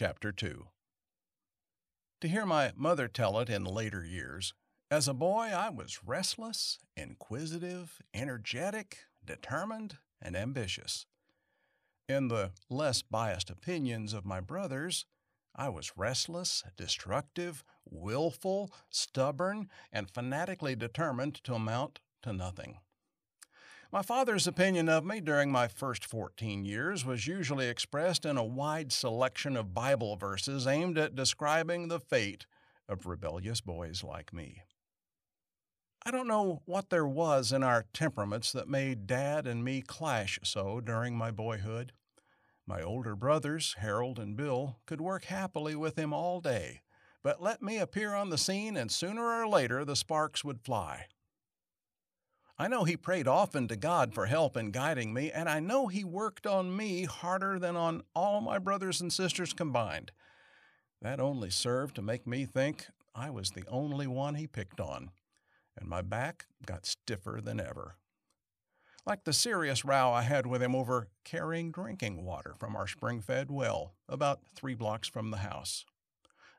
Chapter 2 To hear my mother tell it in later years, as a boy I was restless, inquisitive, energetic, determined, and ambitious. In the less biased opinions of my brothers, I was restless, destructive, willful, stubborn, and fanatically determined to amount to nothing. My father's opinion of me during my first 14 years was usually expressed in a wide selection of Bible verses aimed at describing the fate of rebellious boys like me. I don't know what there was in our temperaments that made Dad and me clash so during my boyhood. My older brothers, Harold and Bill, could work happily with him all day, but let me appear on the scene and sooner or later the sparks would fly. I know he prayed often to God for help in guiding me, and I know he worked on me harder than on all my brothers and sisters combined. That only served to make me think I was the only one he picked on, and my back got stiffer than ever. Like the serious row I had with him over carrying drinking water from our spring fed well, about three blocks from the house.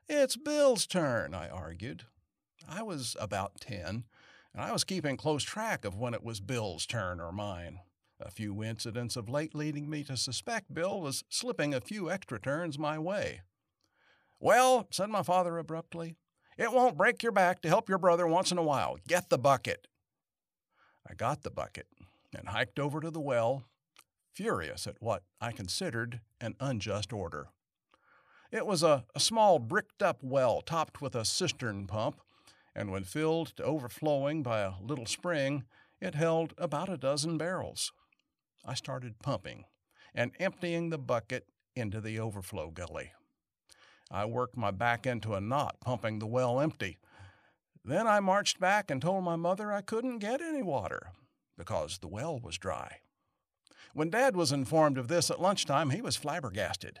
It's Bill's turn, I argued. I was about ten and I was keeping close track of when it was Bill's turn or mine. A few incidents of late leading me to suspect Bill was slipping a few extra turns my way. Well, said my father abruptly, it won't break your back to help your brother once in a while. Get the bucket. I got the bucket and hiked over to the well, furious at what I considered an unjust order. It was a, a small bricked up well topped with a cistern pump and when filled to overflowing by a little spring, it held about a dozen barrels. I started pumping and emptying the bucket into the overflow gully. I worked my back into a knot, pumping the well empty. Then I marched back and told my mother I couldn't get any water because the well was dry. When Dad was informed of this at lunchtime, he was flabbergasted.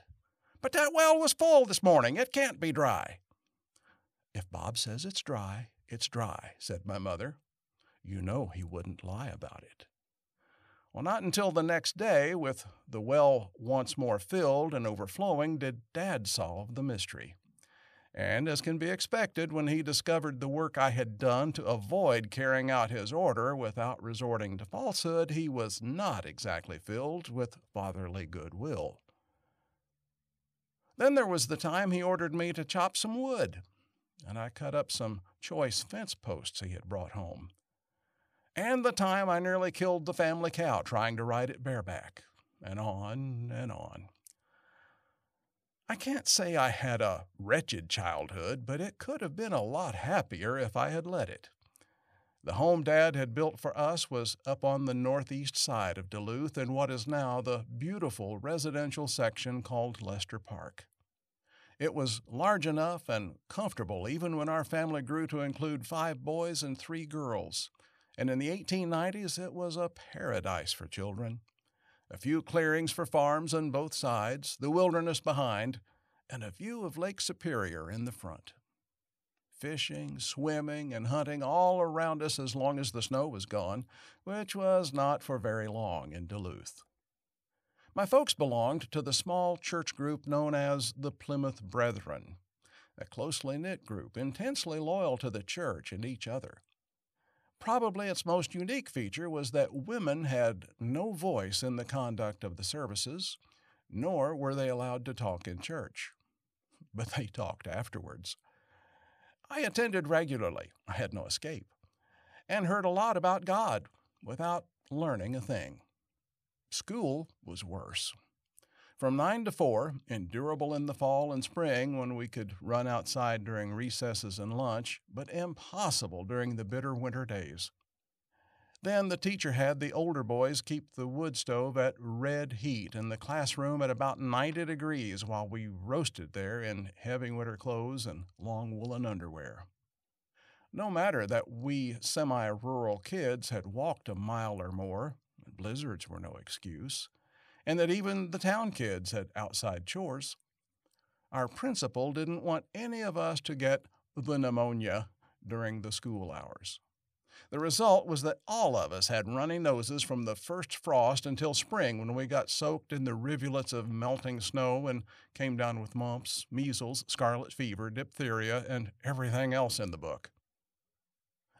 But that well was full this morning. It can't be dry. If Bob says it's dry, it's dry, said my mother. You know he wouldn't lie about it. Well, not until the next day, with the well once more filled and overflowing, did Dad solve the mystery. And as can be expected, when he discovered the work I had done to avoid carrying out his order without resorting to falsehood, he was not exactly filled with fatherly goodwill. Then there was the time he ordered me to chop some wood and I cut up some choice fence posts he had brought home. And the time I nearly killed the family cow trying to ride it bareback, and on and on. I can't say I had a wretched childhood, but it could have been a lot happier if I had let it. The home Dad had built for us was up on the northeast side of Duluth in what is now the beautiful residential section called Lester Park. It was large enough and comfortable even when our family grew to include five boys and three girls. And in the 1890s, it was a paradise for children. A few clearings for farms on both sides, the wilderness behind, and a view of Lake Superior in the front. Fishing, swimming, and hunting all around us as long as the snow was gone, which was not for very long in Duluth. My folks belonged to the small church group known as the Plymouth Brethren, a closely knit group intensely loyal to the church and each other. Probably its most unique feature was that women had no voice in the conduct of the services, nor were they allowed to talk in church. But they talked afterwards. I attended regularly, I had no escape, and heard a lot about God without learning a thing. School was worse. From 9 to 4, endurable in the fall and spring when we could run outside during recesses and lunch, but impossible during the bitter winter days. Then the teacher had the older boys keep the wood stove at red heat and the classroom at about 90 degrees while we roasted there in heavy winter clothes and long woolen underwear. No matter that we semi rural kids had walked a mile or more, blizzards were no excuse, and that even the town kids had outside chores. Our principal didn't want any of us to get the pneumonia during the school hours. The result was that all of us had runny noses from the first frost until spring when we got soaked in the rivulets of melting snow and came down with mumps, measles, scarlet fever, diphtheria, and everything else in the book.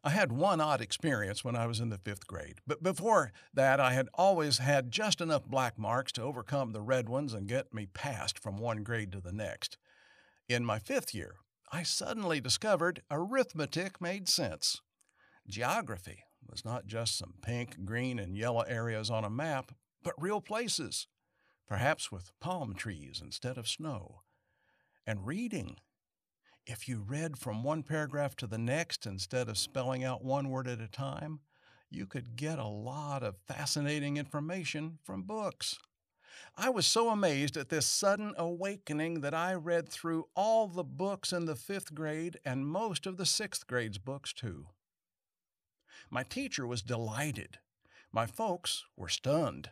I had one odd experience when I was in the fifth grade, but before that, I had always had just enough black marks to overcome the red ones and get me passed from one grade to the next. In my fifth year, I suddenly discovered arithmetic made sense. Geography was not just some pink, green, and yellow areas on a map, but real places, perhaps with palm trees instead of snow. And reading. If you read from one paragraph to the next instead of spelling out one word at a time, you could get a lot of fascinating information from books. I was so amazed at this sudden awakening that I read through all the books in the fifth grade and most of the sixth grade's books, too. My teacher was delighted. My folks were stunned.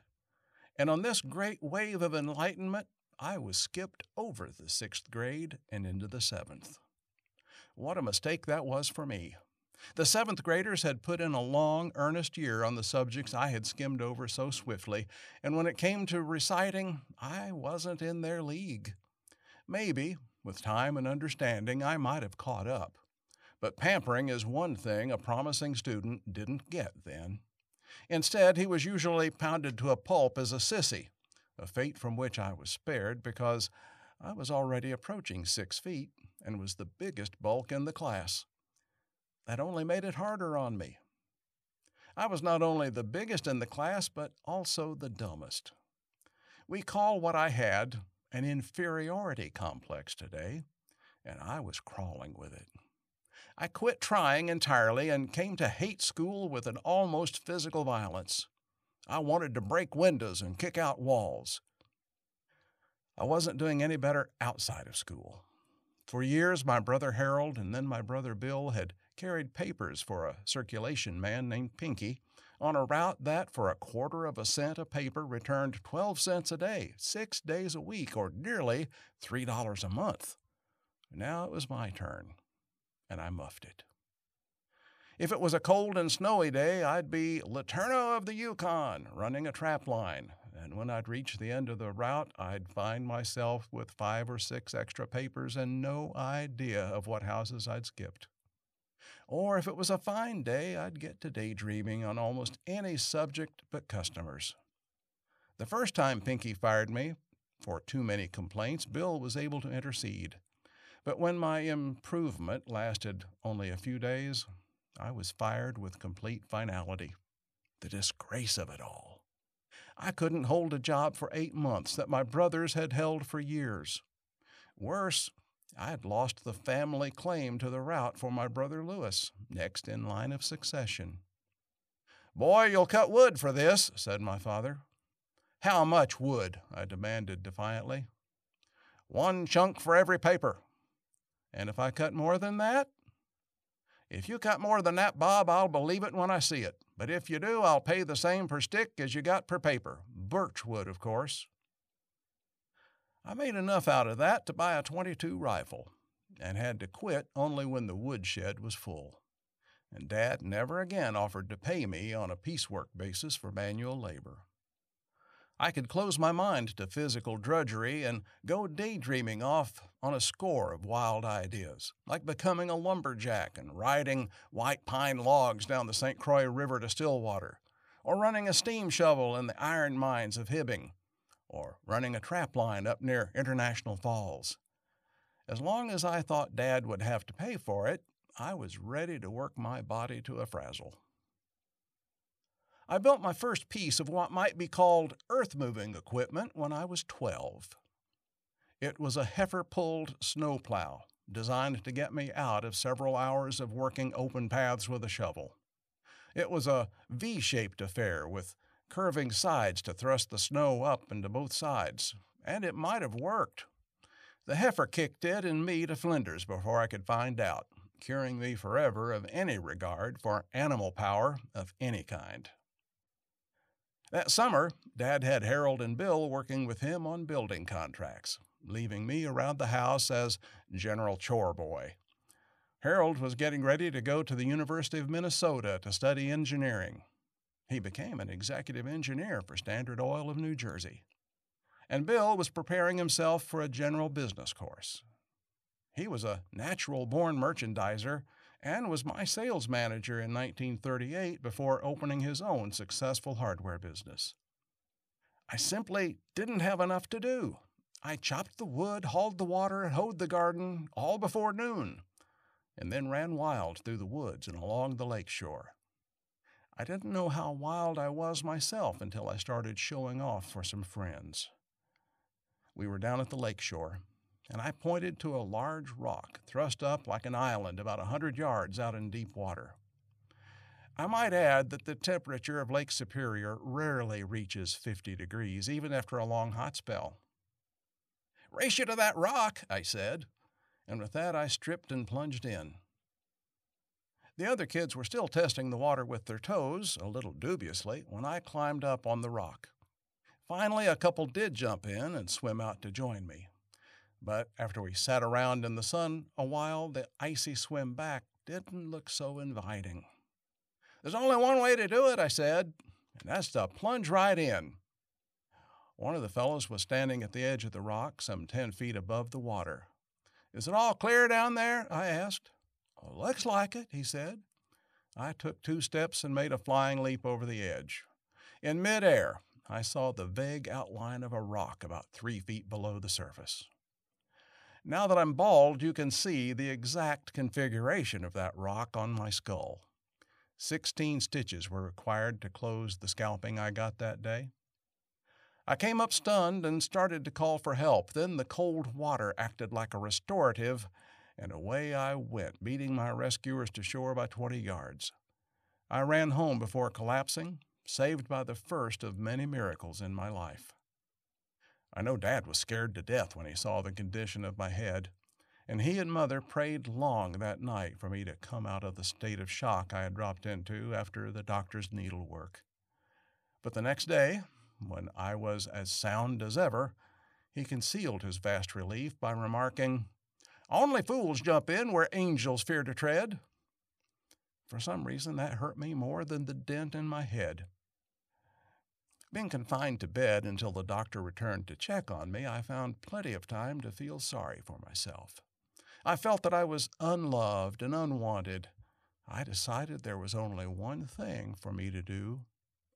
And on this great wave of enlightenment, I was skipped over the sixth grade and into the seventh. What a mistake that was for me. The seventh graders had put in a long, earnest year on the subjects I had skimmed over so swiftly, and when it came to reciting, I wasn't in their league. Maybe, with time and understanding, I might have caught up. But pampering is one thing a promising student didn't get then. Instead, he was usually pounded to a pulp as a sissy, a fate from which I was spared because I was already approaching six feet and was the biggest bulk in the class. That only made it harder on me. I was not only the biggest in the class, but also the dumbest. We call what I had an inferiority complex today, and I was crawling with it. I quit trying entirely and came to hate school with an almost physical violence. I wanted to break windows and kick out walls. I wasn't doing any better outside of school. For years, my brother Harold and then my brother Bill had carried papers for a circulation man named Pinky on a route that, for a quarter of a cent a paper, returned 12 cents a day, six days a week, or nearly $3 a month. Now it was my turn and I muffed it. If it was a cold and snowy day, I'd be LeTourneau of the Yukon running a trap line, and when I'd reach the end of the route, I'd find myself with five or six extra papers and no idea of what houses I'd skipped. Or if it was a fine day, I'd get to daydreaming on almost any subject but customers. The first time Pinky fired me for too many complaints, Bill was able to intercede. But when my improvement lasted only a few days, I was fired with complete finality. The disgrace of it all. I couldn't hold a job for eight months that my brothers had held for years. Worse, I had lost the family claim to the route for my brother Lewis, next in line of succession. Boy, you'll cut wood for this, said my father. How much wood? I demanded defiantly. One chunk for every paper, and if I cut more than that, if you cut more than that, Bob, I'll believe it when I see it. But if you do, I'll pay the same per stick as you got per paper. Birchwood, of course. I made enough out of that to buy a 22 rifle and had to quit only when the woodshed was full. And Dad never again offered to pay me on a piecework basis for manual labor. I could close my mind to physical drudgery and go daydreaming off on a score of wild ideas, like becoming a lumberjack and riding white pine logs down the St. Croix River to Stillwater, or running a steam shovel in the iron mines of Hibbing, or running a trap line up near International Falls. As long as I thought Dad would have to pay for it, I was ready to work my body to a frazzle. I built my first piece of what might be called earth moving equipment when I was 12. It was a heifer pulled snowplow designed to get me out of several hours of working open paths with a shovel. It was a V shaped affair with curving sides to thrust the snow up into both sides, and it might have worked. The heifer kicked it and me to flinders before I could find out, curing me forever of any regard for animal power of any kind. That summer, Dad had Harold and Bill working with him on building contracts, leaving me around the house as general chore boy. Harold was getting ready to go to the University of Minnesota to study engineering. He became an executive engineer for Standard Oil of New Jersey. And Bill was preparing himself for a general business course. He was a natural born merchandiser and was my sales manager in 1938 before opening his own successful hardware business. I simply didn't have enough to do. I chopped the wood, hauled the water, and hoed the garden all before noon, and then ran wild through the woods and along the lake shore. I didn't know how wild I was myself until I started showing off for some friends. We were down at the lake shore, and I pointed to a large rock thrust up like an island about a hundred yards out in deep water. I might add that the temperature of Lake Superior rarely reaches 50 degrees, even after a long hot spell. Race you to that rock, I said, and with that I stripped and plunged in. The other kids were still testing the water with their toes, a little dubiously, when I climbed up on the rock. Finally, a couple did jump in and swim out to join me. But after we sat around in the sun a while, the icy swim back didn't look so inviting. There's only one way to do it, I said, and that's to plunge right in. One of the fellows was standing at the edge of the rock, some ten feet above the water. Is it all clear down there? I asked. Oh, looks like it, he said. I took two steps and made a flying leap over the edge. In midair, I saw the vague outline of a rock about three feet below the surface. Now that I'm bald, you can see the exact configuration of that rock on my skull. Sixteen stitches were required to close the scalping I got that day. I came up stunned and started to call for help. Then the cold water acted like a restorative, and away I went, beating my rescuers to shore by 20 yards. I ran home before collapsing, saved by the first of many miracles in my life. I know Dad was scared to death when he saw the condition of my head, and he and Mother prayed long that night for me to come out of the state of shock I had dropped into after the doctor's needlework. But the next day, when I was as sound as ever, he concealed his vast relief by remarking, Only fools jump in where angels fear to tread. For some reason, that hurt me more than the dent in my head. Being confined to bed until the doctor returned to check on me, I found plenty of time to feel sorry for myself. I felt that I was unloved and unwanted. I decided there was only one thing for me to do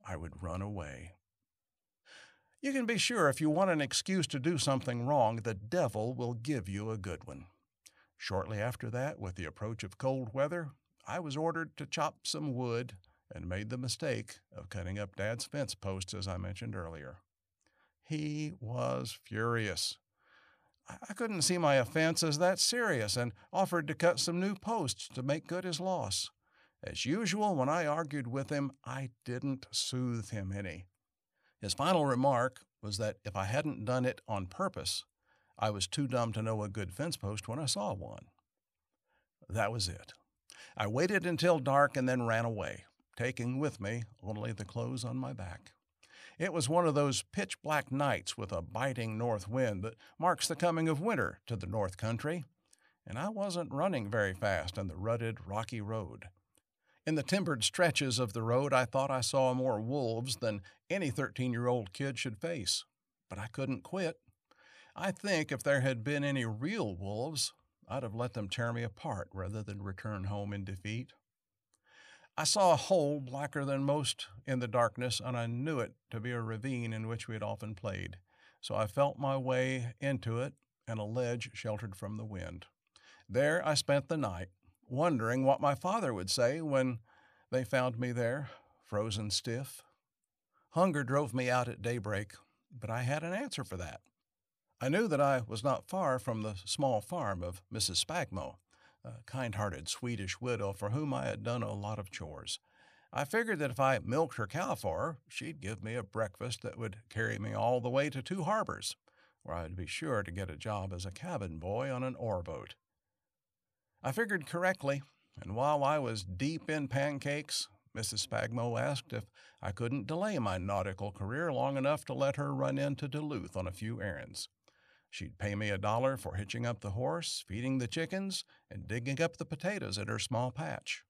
I would run away. You can be sure if you want an excuse to do something wrong, the devil will give you a good one. Shortly after that, with the approach of cold weather, I was ordered to chop some wood and made the mistake of cutting up Dad's fence posts, as I mentioned earlier. He was furious. I couldn't see my offense as that serious and offered to cut some new posts to make good his loss. As usual, when I argued with him, I didn't soothe him any. His final remark was that if I hadn't done it on purpose, I was too dumb to know a good fence post when I saw one. That was it. I waited until dark and then ran away, taking with me only the clothes on my back. It was one of those pitch black nights with a biting north wind that marks the coming of winter to the North Country, and I wasn't running very fast on the rutted, rocky road. In the timbered stretches of the road, I thought I saw more wolves than any 13 year old kid should face. But I couldn't quit. I think if there had been any real wolves, I'd have let them tear me apart rather than return home in defeat. I saw a hole blacker than most in the darkness, and I knew it to be a ravine in which we had often played. So I felt my way into it and a ledge sheltered from the wind. There I spent the night, wondering what my father would say when they found me there, frozen stiff. Hunger drove me out at daybreak, but I had an answer for that. I knew that I was not far from the small farm of Mrs. Spagmo, a kind hearted Swedish widow for whom I had done a lot of chores. I figured that if I milked her cow for her, she'd give me a breakfast that would carry me all the way to Two Harbors, where I'd be sure to get a job as a cabin boy on an ore boat. I figured correctly, and while I was deep in pancakes, Mrs. Spagmo asked if I couldn't delay my nautical career long enough to let her run into Duluth on a few errands. She'd pay me a dollar for hitching up the horse, feeding the chickens, and digging up the potatoes at her small patch.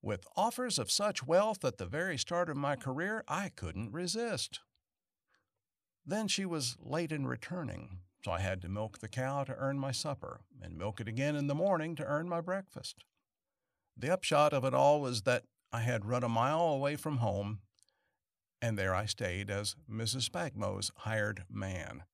With offers of such wealth at the very start of my career, I couldn't resist. Then she was late in returning, so I had to milk the cow to earn my supper, and milk it again in the morning to earn my breakfast. The upshot of it all was that I had run a mile away from home, and there I stayed as Mrs. Spagmo's hired man.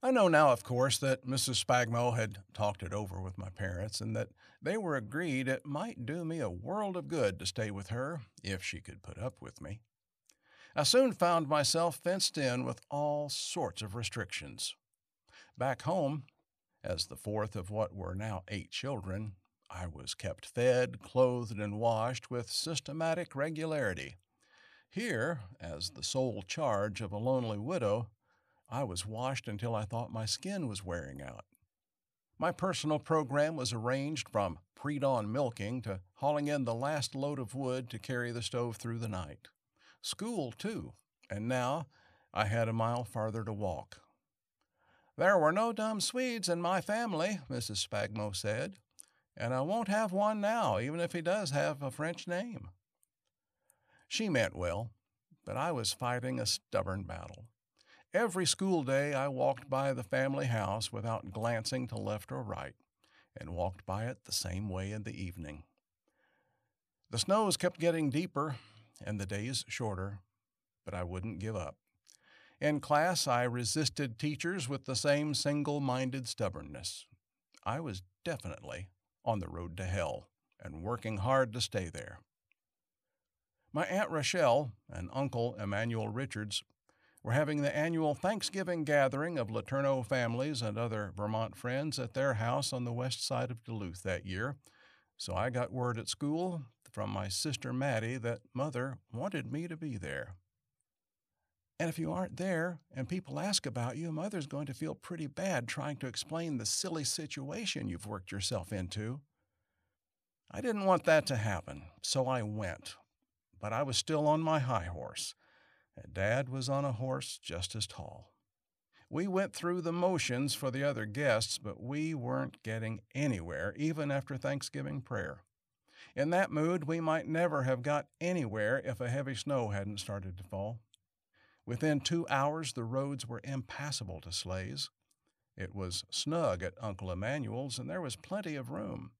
I know now, of course, that Mrs. Spagmo had talked it over with my parents and that they were agreed it might do me a world of good to stay with her if she could put up with me. I soon found myself fenced in with all sorts of restrictions. Back home, as the fourth of what were now eight children, I was kept fed, clothed, and washed with systematic regularity. Here, as the sole charge of a lonely widow, I was washed until I thought my skin was wearing out. My personal program was arranged from pre dawn milking to hauling in the last load of wood to carry the stove through the night. School, too, and now I had a mile farther to walk. There were no dumb Swedes in my family, Mrs. Spagmo said, and I won't have one now, even if he does have a French name. She meant well, but I was fighting a stubborn battle. Every school day I walked by the family house without glancing to left or right, and walked by it the same way in the evening. The snows kept getting deeper and the days shorter, but I wouldn't give up. In class, I resisted teachers with the same single minded stubbornness. I was definitely on the road to hell and working hard to stay there. My Aunt Rochelle and Uncle Emmanuel Richards were having the annual Thanksgiving gathering of LeTourneau families and other Vermont friends at their house on the west side of Duluth that year, so I got word at school from my sister Mattie that Mother wanted me to be there. And if you aren't there and people ask about you, Mother's going to feel pretty bad trying to explain the silly situation you've worked yourself into. I didn't want that to happen, so I went. But I was still on my high horse. Dad was on a horse just as tall. We went through the motions for the other guests, but we weren't getting anywhere, even after Thanksgiving prayer. In that mood, we might never have got anywhere if a heavy snow hadn't started to fall. Within two hours, the roads were impassable to sleighs. It was snug at Uncle Emmanuel's, and there was plenty of room.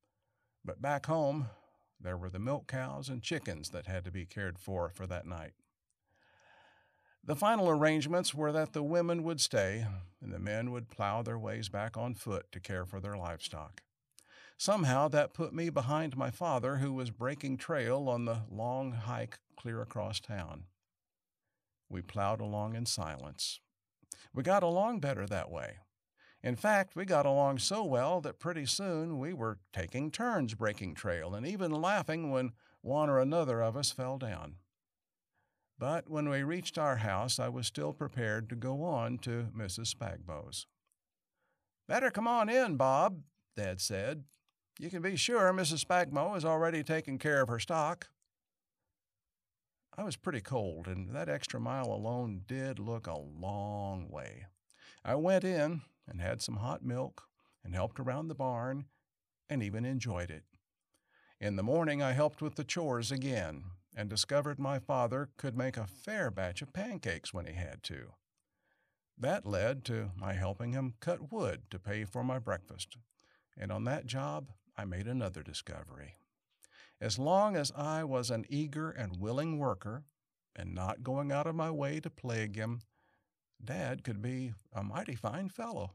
But back home, there were the milk cows and chickens that had to be cared for for that night. The final arrangements were that the women would stay and the men would plow their ways back on foot to care for their livestock. Somehow that put me behind my father, who was breaking trail on the long hike clear across town. We plowed along in silence. We got along better that way. In fact, we got along so well that pretty soon we were taking turns breaking trail and even laughing when one or another of us fell down. But when we reached our house, I was still prepared to go on to Mrs. Spagmo's. Better come on in, Bob, Dad said. You can be sure Mrs. Spagmo has already taken care of her stock. I was pretty cold, and that extra mile alone did look a long way. I went in and had some hot milk and helped around the barn and even enjoyed it. In the morning, I helped with the chores again and discovered my father could make a fair batch of pancakes when he had to. That led to my helping him cut wood to pay for my breakfast, and on that job I made another discovery. As long as I was an eager and willing worker, and not going out of my way to plague him, Dad could be a mighty fine fellow.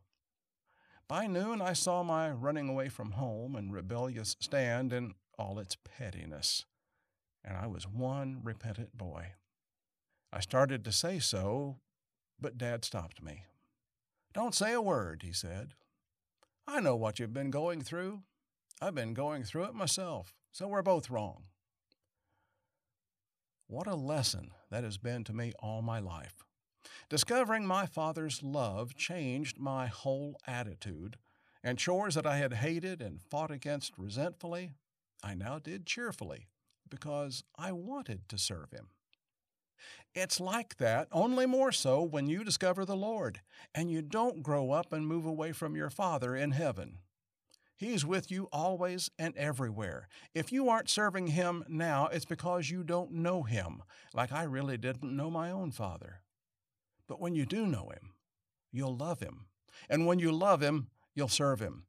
By noon, I saw my running away from home and rebellious stand in all its pettiness and I was one repentant boy. I started to say so, but Dad stopped me. Don't say a word, he said. I know what you've been going through. I've been going through it myself, so we're both wrong. What a lesson that has been to me all my life. Discovering my father's love changed my whole attitude, and chores that I had hated and fought against resentfully, I now did cheerfully because I wanted to serve him. It's like that, only more so when you discover the Lord and you don't grow up and move away from your Father in heaven. He's with you always and everywhere. If you aren't serving Him now, it's because you don't know Him, like I really didn't know my own Father. But when you do know Him, you'll love Him. And when you love Him, you'll serve Him.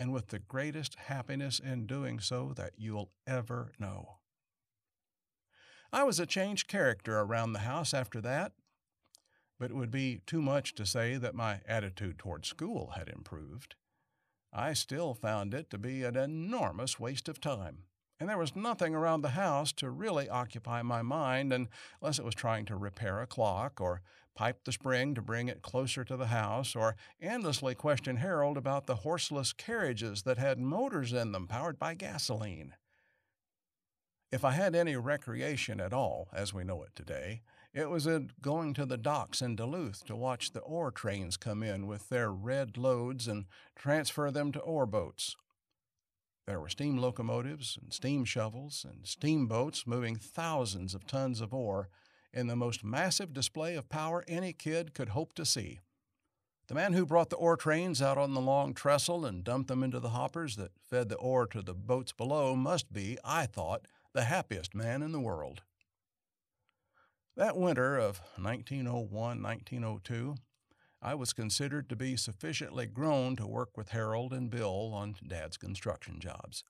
And with the greatest happiness in doing so that you'll ever know. I was a changed character around the house after that, but it would be too much to say that my attitude toward school had improved. I still found it to be an enormous waste of time, and there was nothing around the house to really occupy my mind unless it was trying to repair a clock or pipe the spring to bring it closer to the house, or endlessly question Harold about the horseless carriages that had motors in them powered by gasoline. If I had any recreation at all, as we know it today, it was in going to the docks in Duluth to watch the ore trains come in with their red loads and transfer them to ore boats. There were steam locomotives and steam shovels and steamboats moving thousands of tons of ore in the most massive display of power any kid could hope to see. The man who brought the ore trains out on the long trestle and dumped them into the hoppers that fed the ore to the boats below must be, I thought, the happiest man in the world. That winter of 1901 1902, I was considered to be sufficiently grown to work with Harold and Bill on Dad's construction jobs.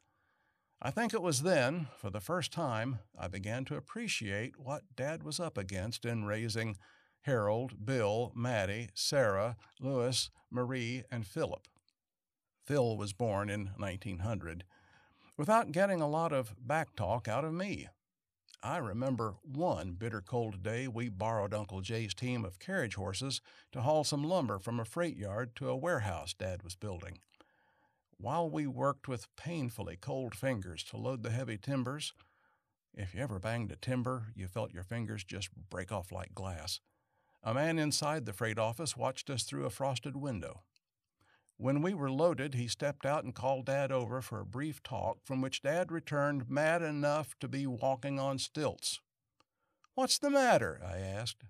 I think it was then, for the first time, I began to appreciate what Dad was up against in raising Harold, Bill, Mattie, Sarah, Louis, Marie, and Philip. Phil was born in 1900 without getting a lot of backtalk out of me. I remember one bitter cold day we borrowed Uncle Jay's team of carriage horses to haul some lumber from a freight yard to a warehouse Dad was building. While we worked with painfully cold fingers to load the heavy timbers, if you ever banged a timber, you felt your fingers just break off like glass. A man inside the freight office watched us through a frosted window. When we were loaded, he stepped out and called Dad over for a brief talk, from which Dad returned mad enough to be walking on stilts. What's the matter? I asked.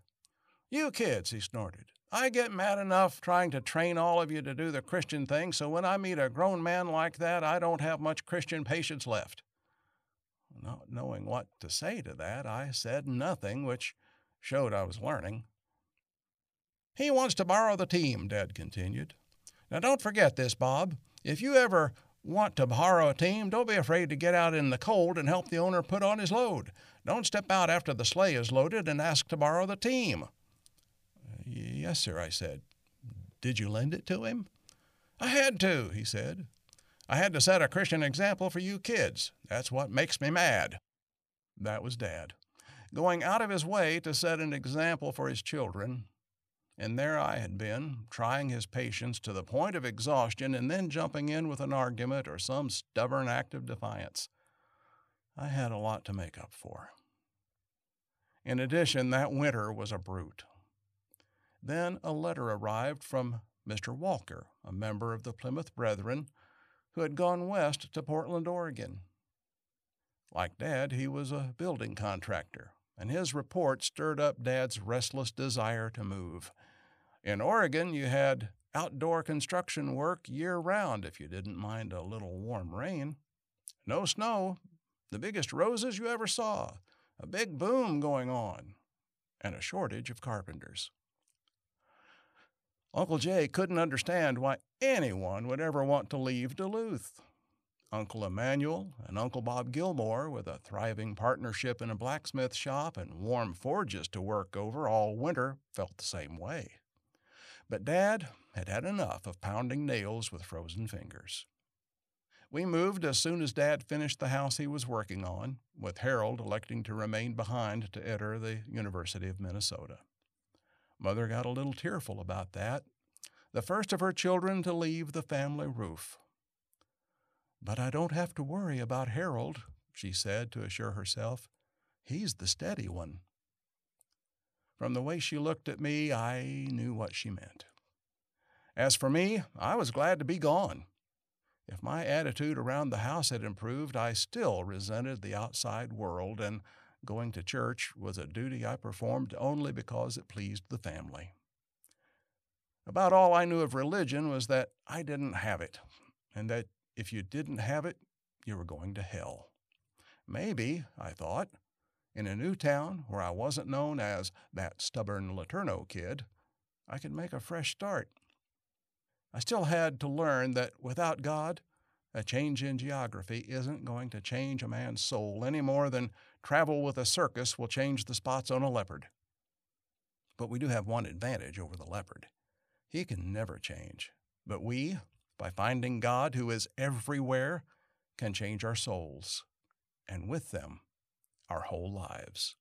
You kids, he snorted. I get mad enough trying to train all of you to do the Christian thing, so when I meet a grown man like that, I don't have much Christian patience left. Not knowing what to say to that, I said nothing, which showed I was learning. He wants to borrow the team, Dad continued. Now, don't forget this, Bob. If you ever want to borrow a team, don't be afraid to get out in the cold and help the owner put on his load. Don't step out after the sleigh is loaded and ask to borrow the team. Yes, sir, I said. Did you lend it to him? I had to, he said. I had to set a Christian example for you kids. That's what makes me mad. That was Dad. Going out of his way to set an example for his children and there I had been, trying his patience to the point of exhaustion and then jumping in with an argument or some stubborn act of defiance. I had a lot to make up for. In addition, that winter was a brute. Then a letter arrived from Mr. Walker, a member of the Plymouth Brethren, who had gone west to Portland, Oregon. Like Dad, he was a building contractor, and his report stirred up Dad's restless desire to move. In Oregon, you had outdoor construction work year round if you didn't mind a little warm rain. No snow, the biggest roses you ever saw, a big boom going on, and a shortage of carpenters. Uncle Jay couldn't understand why anyone would ever want to leave Duluth. Uncle Emmanuel and Uncle Bob Gilmore, with a thriving partnership in a blacksmith shop and warm forges to work over all winter, felt the same way. But Dad had had enough of pounding nails with frozen fingers. We moved as soon as Dad finished the house he was working on, with Harold electing to remain behind to enter the University of Minnesota. Mother got a little tearful about that, the first of her children to leave the family roof. But I don't have to worry about Harold, she said to assure herself. He's the steady one. From the way she looked at me, I knew what she meant. As for me, I was glad to be gone. If my attitude around the house had improved, I still resented the outside world and going to church was a duty I performed only because it pleased the family. About all I knew of religion was that I didn't have it, and that if you didn't have it, you were going to hell. Maybe, I thought, in a new town where I wasn't known as that stubborn LeTourneau kid, I could make a fresh start. I still had to learn that without God, a change in geography isn't going to change a man's soul any more than travel with a circus will change the spots on a leopard. But we do have one advantage over the leopard. He can never change. But we, by finding God who is everywhere, can change our souls, and with them, our whole lives.